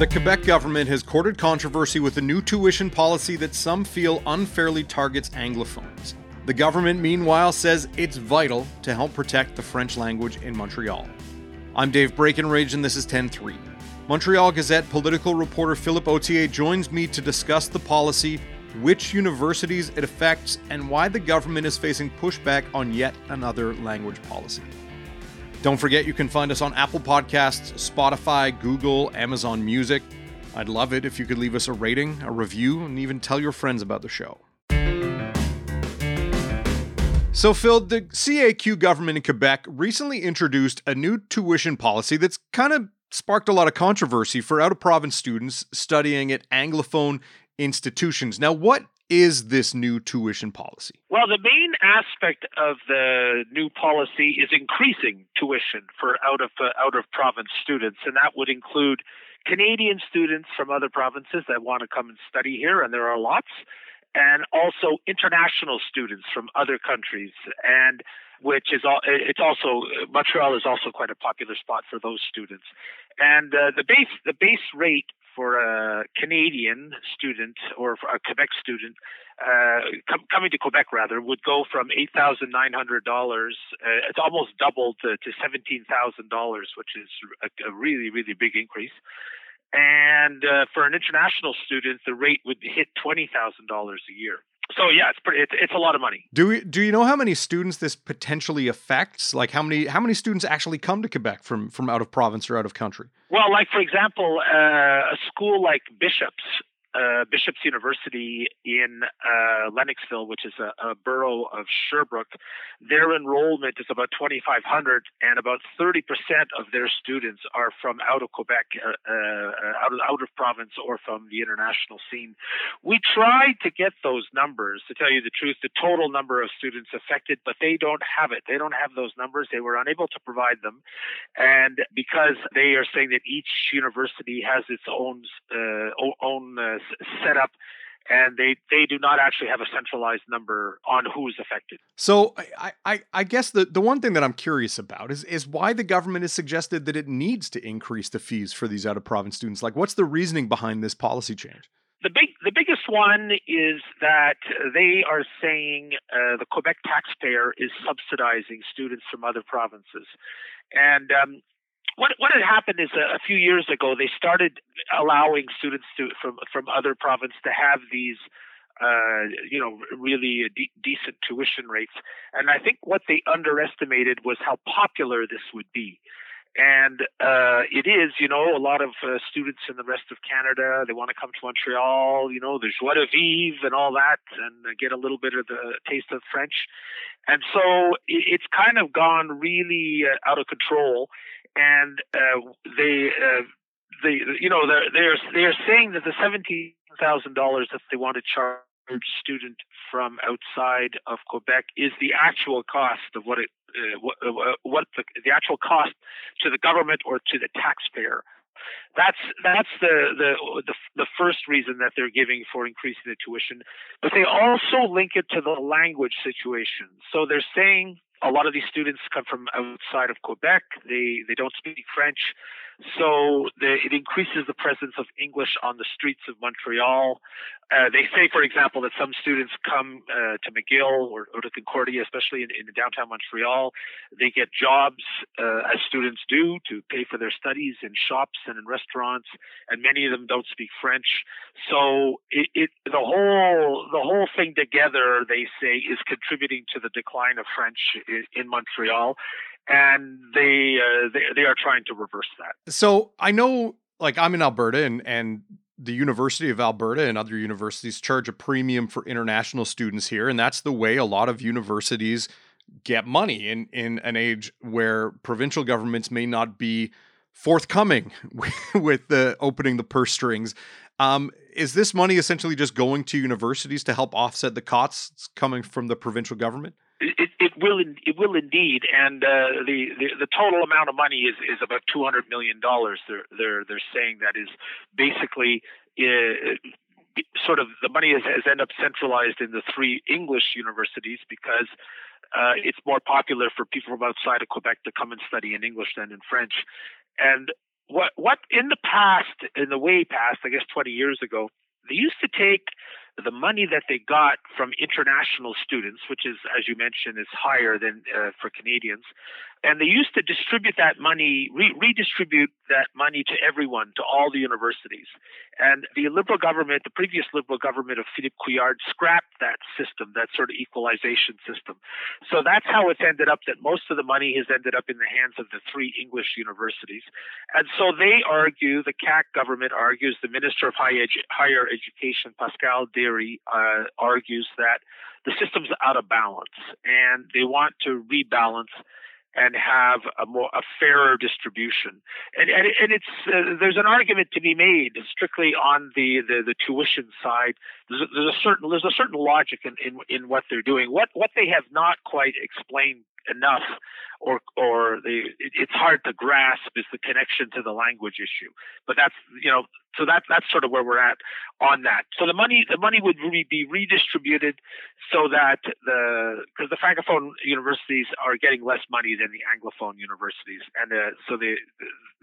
The Quebec government has courted controversy with a new tuition policy that some feel unfairly targets Anglophones. The government, meanwhile, says it's vital to help protect the French language in Montreal. I'm Dave Breakenridge, and this is 10 3. Montreal Gazette political reporter Philip Authier joins me to discuss the policy, which universities it affects, and why the government is facing pushback on yet another language policy. Don't forget you can find us on Apple Podcasts, Spotify, Google, Amazon Music. I'd love it if you could leave us a rating, a review, and even tell your friends about the show. So, Phil, the CAQ government in Quebec recently introduced a new tuition policy that's kind of sparked a lot of controversy for out of province students studying at Anglophone institutions. Now, what is this new tuition policy? Well, the main aspect of the new policy is increasing tuition for out of uh, out of province students, and that would include Canadian students from other provinces that want to come and study here, and there are lots, and also international students from other countries, and which is all, it's also Montreal is also quite a popular spot for those students, and uh, the base the base rate for a Canadian student or a Quebec student uh, com- coming to Quebec rather would go from eight thousand nine hundred dollars. Uh, it's almost doubled to, to seventeen thousand dollars, which is a, a, really really big increase. And uh, for an international student, the rate would hit twenty thousand dollars a year. So yeah, it's pretty. It's, it's a lot of money. Do we, do you know how many students this potentially affects? Like how many how many students actually come to Quebec from from out of province or out of country? Well, like for example, uh, a school like Bishops uh, Bishop's University in uh, Lennoxville, which is a, a, borough of Sherbrooke, their enrollment is about 2,500, and about 30% of their students are from out of Quebec, uh, uh, out, of, out of province, or from the international scene. We tried to get those numbers, to tell you the truth, the total number of students affected, but they don't have it. They don't have those numbers. They were unable to provide them. And because they are saying that each university has its own, uh, own set up and they they do not actually have a centralized number on who's affected. So I, I, I guess the, the one thing that I'm curious about is is why the government has suggested that it needs to increase the fees for these out of province students. Like what's the reasoning behind this policy change? The big the biggest one is that they are saying uh, the Quebec taxpayer is subsidizing students from other provinces. And um, what what had happened is a, a, few years ago they started allowing students to from from other provinces to have these uh, you know really de- decent tuition rates. And i think what they underestimated was how popular this would be. And uh, it is, you know, a lot of uh, students in the rest of Canada, they want to come to Montreal, you know, the joie de vivre and all that, and get a little bit of the taste of French. And so it's kind of gone really uh, out of control and uh, they uh, they you know they're they're they're saying that the seventeen thousand dollars that they want to charge student from outside of Quebec is the actual cost of what it uh, what, uh, what the, the actual cost to the government or to the taxpayer. That's that's the, the the the first reason that they're giving for increasing the tuition, but they also link it to the language situation. So they're saying a lot of these students come from outside of Quebec. They they don't speak French. So the, it increases the presence of English on the streets of Montreal. Uh, they say, for example, that some students come uh, to McGill or, or, to Concordia, especially in, in downtown Montreal. They get jobs, uh, as students do, to pay for their studies in shops and in restaurants, and many of them don't speak French. So it, it the whole the whole thing together, they say, is contributing to the decline of French in, in Montreal and they, uh, they they are trying to reverse that. So I know, like I'm in Alberta, and and the University of Alberta and other universities charge a premium for international students here, and that's the way a lot of universities get money in in an age where provincial governments may not be forthcoming with the opening the purse strings. Um, is this money essentially just going to universities to help offset the costs coming from the provincial government? It, it will it will indeed, and uh, the, the, the total amount of money is, is about two hundred million dollars. They're they're they're saying that is basically uh, sort of the money has, has ended up centralized in the three English universities because uh, it's more popular for people from outside of Quebec to come and study in English than in French. And what what in the past, in the way past, I guess 20 years ago, they used to take the money that they got from international students, which is, as you mentioned, is higher than uh, for Canadians, and they used to distribute that money, re- redistribute that money to everyone, to all the universities. And the Liberal government, the previous Liberal government of Philippe Couillard, scrapped that system, that sort of equalization system. So that's how it's ended up that most of the money has ended up in the hands of the three English universities. And so they argue, the CAQ government argues, the Minister of High Edu- Higher Education, Pascale Déry, uh, argues that the system's out of balance and they want to rebalance and have a more a fairer distribution. And and, and it's uh, there's an argument to be made strictly on the the, the tuition side. There's a, there's a certain there's a certain logic in, in in what they're doing. What what they have not quite explained enough or or the it, it's hard to grasp is the connection to the language issue. But that's you know so that that's sort of where we're at on that. So the money the money would be redistributed so that the because the francophone universities are getting less money than the anglophone universities. And uh, so they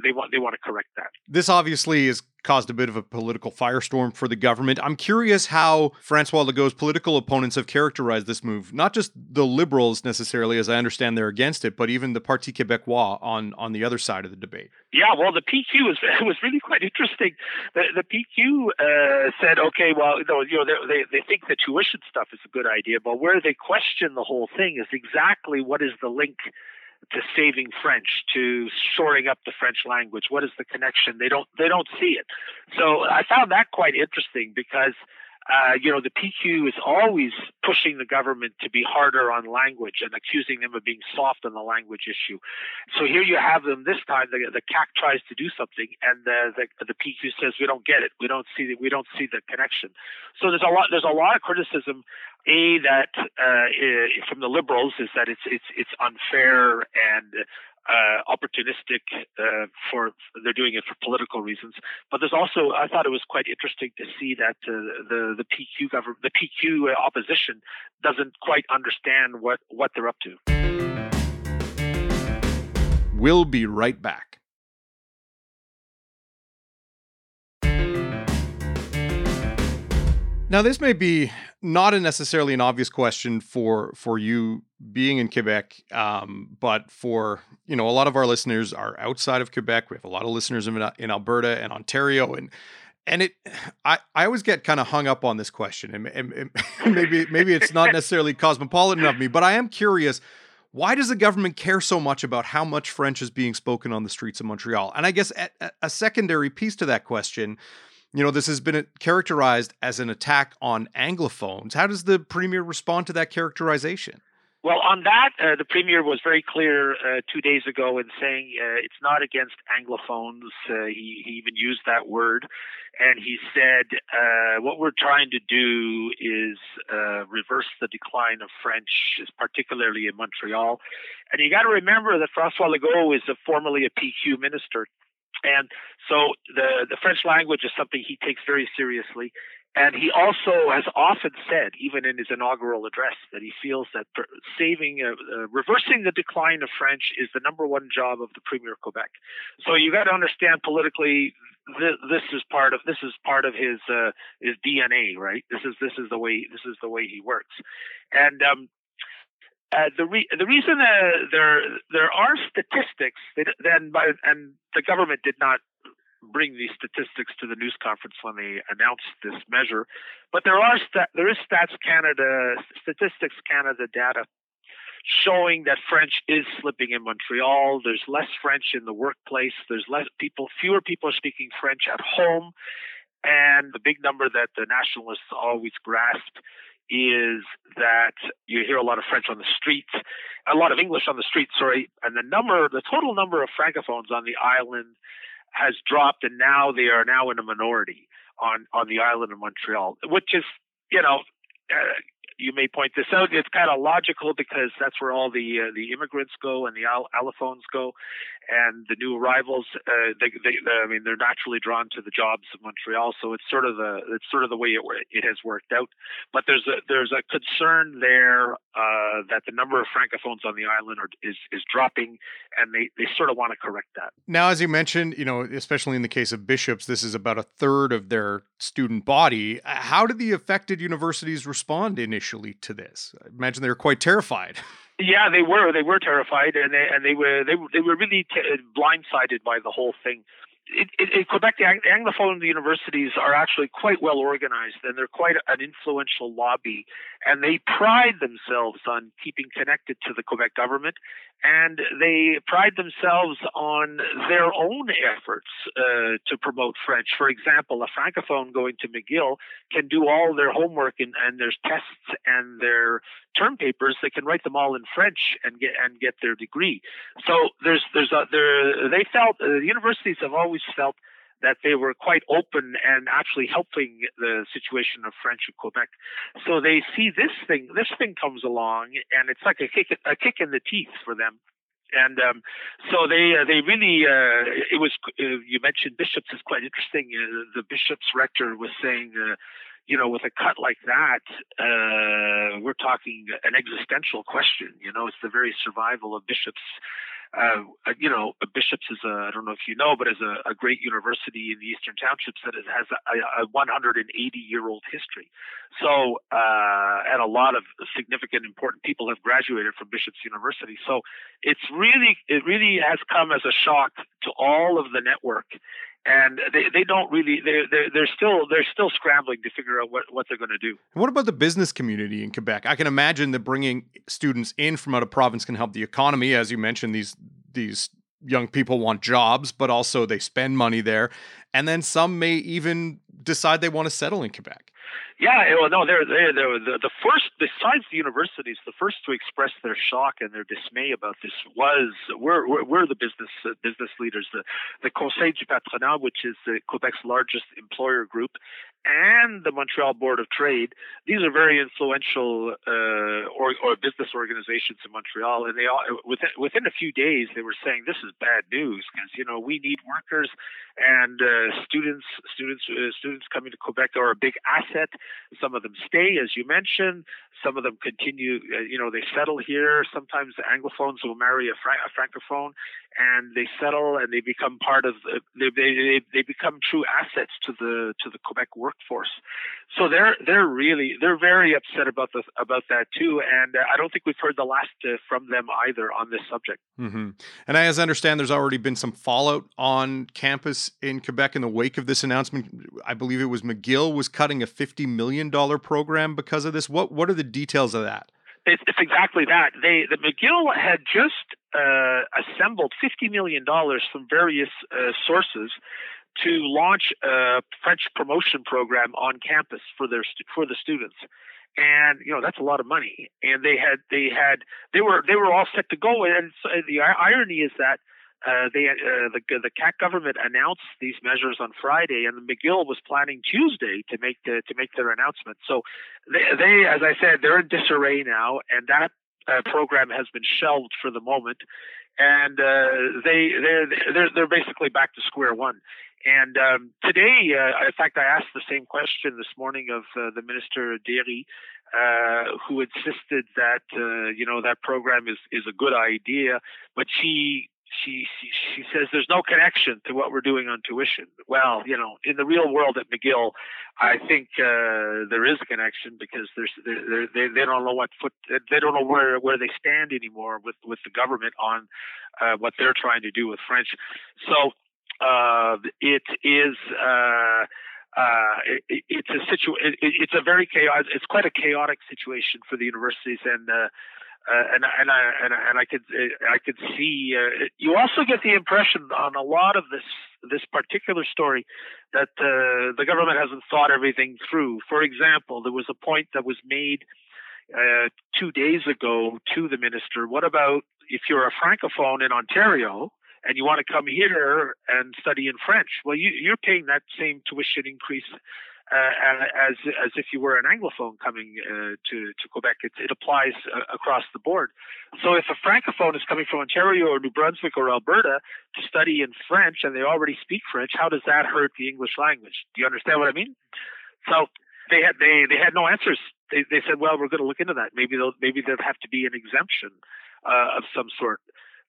they want they want to correct that. This obviously has caused a bit of a political firestorm for the government. I'm curious how francois legault's political opponents have characterized this move. Not just the liberals necessarily as i understand they're against it but even the Parti Québécois on on the other side of the debate. Yeah, well, the PQ was was really quite interesting. The, the PQ uh, said, okay, well, you know, they they think the tuition stuff is a good idea, but where they question the whole thing is exactly what is the link to saving French, to shoring up the French language. What is the connection? They don't they don't see it. So I found that quite interesting because uh, you know, the PQ is always pushing the government to be harder on language and accusing them of being soft on the language issue. So here you have them this time. The, the CAQ tries to do something, and the, the, the PQ says we don't get it. We don't see the, we don't see the connection. So there's a lot there's a lot of criticism. A that uh, from the liberals is that it's it's it's unfair and uh, opportunistic uh, for they're doing it for political reasons. But there's also I thought it was quite interesting to see that uh, the the PQ government the PQ opposition doesn't quite understand what what they're up to. We'll be right back. Now, this may be not a necessarily an obvious question for for you being in Quebec, um, but for you know a lot of our listeners are outside of Quebec. We have a lot of listeners in, in Alberta and Ontario, and and it I, I always get kind of hung up on this question, and, and, and maybe maybe it's not necessarily cosmopolitan of me, but I am curious. Why does the government care so much about how much French is being spoken on the streets of Montreal? And I guess a, a secondary piece to that question you know, this has been characterized as an attack on Anglophones. How does the premier respond to that characterization? Well, on that, uh, the premier was very clear uh, two days ago in saying uh, it's not against Anglophones. Uh, he, he, even used that word. And he said, uh, what we're trying to do is uh, reverse the decline of French, particularly in Montreal. And you got to remember that Francois Legault is a, formerly a PQ minister and so the, the French language is something he takes very seriously. And he also has often said, even in his inaugural address, that he feels that saving, uh, uh, reversing the decline of French is the number one job of the Premier of Quebec. So you got to understand politically, th- this is part of this is part of his uh, his DNA, right? This is this is the way this is the way he works. And um, uh, the re- the reason uh, there there are statistics then by and the government did not bring these statistics to the news conference when they announced this measure, but there are sta- there is Stats Canada Statistics Canada data showing that French is slipping in Montreal. There's less French in the workplace. There's less people, fewer people speaking French at home, and the big number that the nationalists always grasp is that you hear a lot of French on the streets, a lot of English on the streets, sorry, and the number, the total number of francophones on the island has dropped, and now they are now in a minority on on the island of Montreal, which is, you know, uh, you may point this out. It's kind of logical because that's where all the uh, the immigrants go and the allophones go, and the new arrivals, uh, they, they, I mean, they're naturally drawn to the jobs of Montreal. So it's sort of the it's sort of the way it, it has worked out. But there's a there's a concern there uh, that the number of francophones on the island are, is is dropping, and they they sort of want to correct that. Now, as you mentioned, you know, especially in the case of bishops, this is about a third of their student body. How did the affected universities respond initially to this? I imagine they were quite terrified. Yeah, they were. They were terrified, and they and they were they they were really t- blindsided by the whole thing in, in, Quebec, the Anglophone universities are actually quite well organized and they're quite an influential lobby. And they pride themselves on keeping connected to the Quebec government and they pride themselves on their own efforts uh, to promote French. For example, a francophone going to McGill can do all their homework and, and their tests and their term papers. They can write them all in French and get and get their degree. So there's there's a, there they felt uh, the universities have always felt that they were quite open and actually helping the situation of French in Quebec. So they see this thing, this thing comes along, and it's like a kick, a kick in the teeth for them. And um, so they uh, they really uh, it was uh, you mentioned bishops is quite interesting. Uh, the bishop's rector was saying uh, you know, with a cut like that, uh, we're talking an existential question. You know, it's the very survival of bishops uh, you know, Bishops is a, I don't know if you know, but is a, a great university in the Eastern Townships that has a, a 180 year old history. So, uh, and a lot of significant, important people have graduated from Bishops University. So it's really, it really has come as a shock to all of the network and they, they don't really they're, they're, they're still they're still scrambling to figure out what, what they're going to do what about the business community in quebec? I can imagine that bringing students in from out of province can help the economy. As you mentioned these these young people want jobs but also they spend money there. And then some may even decide they want to settle in quebec yeah, well, no, they're, they're, they're the, the first, besides the universities, the first to express their shock and their dismay about this was we're, we're, we're the business uh, business leaders, the, the Conseil du Patronat, which is uh, Quebec's largest employer group, and the Montreal Board of Trade. These are very influential uh, or, or business organizations in Montreal, and they all within within a few days they were saying this is bad news because you know we need workers and uh, students students uh, students coming to Quebec are a big asset some of them stay, as you mentioned. Some of them continue, uh, you know, they settle here. Sometimes the Anglophones will marry a, Fra- a Francophone and they settle and they become part of, the, they, they, they become true assets to the, to the Quebec workforce. So they're, they're really, they're very upset about the, about that too. And I don't think we've heard the last uh, from them either on this subject. Mm-hmm. And as I understand, there's already been some fallout on campus in Quebec in the wake of this announcement. I believe it was McGill was cutting a $50 million program because of this. What, what are the details of that? It's, it's exactly that. They the McGill had just uh, assembled fifty million dollars from various uh, sources to launch a French promotion program on campus for their for the students. And you know that's a lot of money. And they had they had they were they were all set to go. And the irony is that uh, they uh, the the CAQ government announced these measures on Friday, and McGill was planning Tuesday to make the, to make their announcement. So they, they, as I said, they're in disarray now, and that uh, program has been shelved for the moment, and uh, they they're, they're they're basically back to square one. And um, today, uh, in fact, I asked the same question this morning of uh, the minister Déry, uh, who insisted that uh, you know that program is is a good idea, but she she, she says there's no connection to what we're doing on tuition. Well, you know, in the real world at McGill, I think uh, there is a connection because there's they they they don't know what foot they don't know where where they stand anymore with with the government on uh, what they're trying to do with French. So uh, it is. Uh, uh, it, it's a situ- it, it's a very chaotic, it's quite a chaotic situation for the universities and, uh, uh, and and I and, and I could I could see. Uh, you also get the impression on a lot of this this particular story that uh, the government hasn't thought everything through. For example, there was a point that was made uh, two days ago to the minister. What about if you're a francophone in Ontario? And you want to come here and study in French? Well, you, you're paying that same tuition increase uh, as as if you were an anglophone coming uh, to to Quebec. It, it applies uh, across the board. So if a francophone is coming from Ontario or New Brunswick or Alberta to study in French and they already speak French, how does that hurt the English language? Do you understand what I mean? So they had they they had no answers. They they said, well, we're going to look into that. Maybe they'll maybe there'll have to be an exemption uh, of some sort.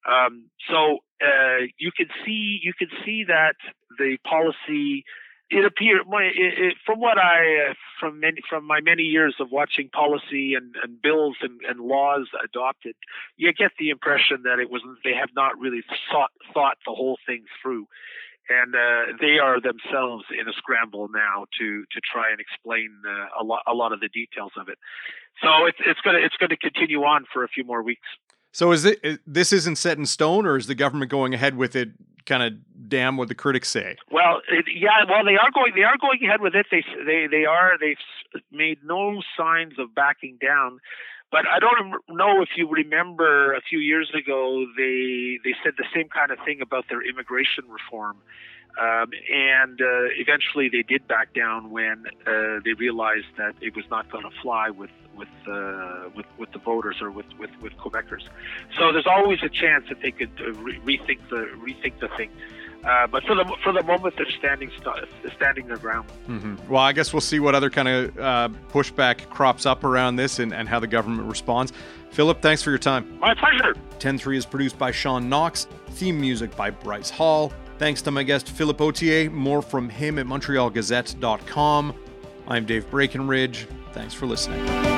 Um, so uh, you can see you can see that the policy it appeared it, it, from what I uh, from many from my many years of watching policy and, and bills and, and, laws adopted, you get the impression that it wasn't they have not really thought thought the whole thing through, and uh, they are themselves in a scramble now to to try and explain uh, a lot a lot of the details of it. So it's it's gonna it's going to continue on for a few more weeks. So is it this isn't set in stone, or is the government going ahead with it? Kind of damn what the critics say. Well, yeah, well they are going they are going ahead with it. They they they are they've made no signs of backing down. But I don't know if you remember a few years ago they they said the same kind of thing about their immigration reform. Um, and uh, eventually they did back down when uh, they realized that it was not going to fly with with, uh, with with the voters or with, with, with Quebecers. So there's always a chance that they could uh, re- rethink the rethink the thing. Uh, but for the for the moment, they're standing st- standing their ground. Mm-hmm. Well, I guess we'll see what other kind of uh, pushback crops up around this and, and how the government responds. Philip, thanks for your time. My pleasure. 10-3 is produced by Sean Knox. Theme music by Bryce Hall. Thanks to my guest Philip Authier. More from him at MontrealGazette.com. I'm Dave Breakenridge. Thanks for listening.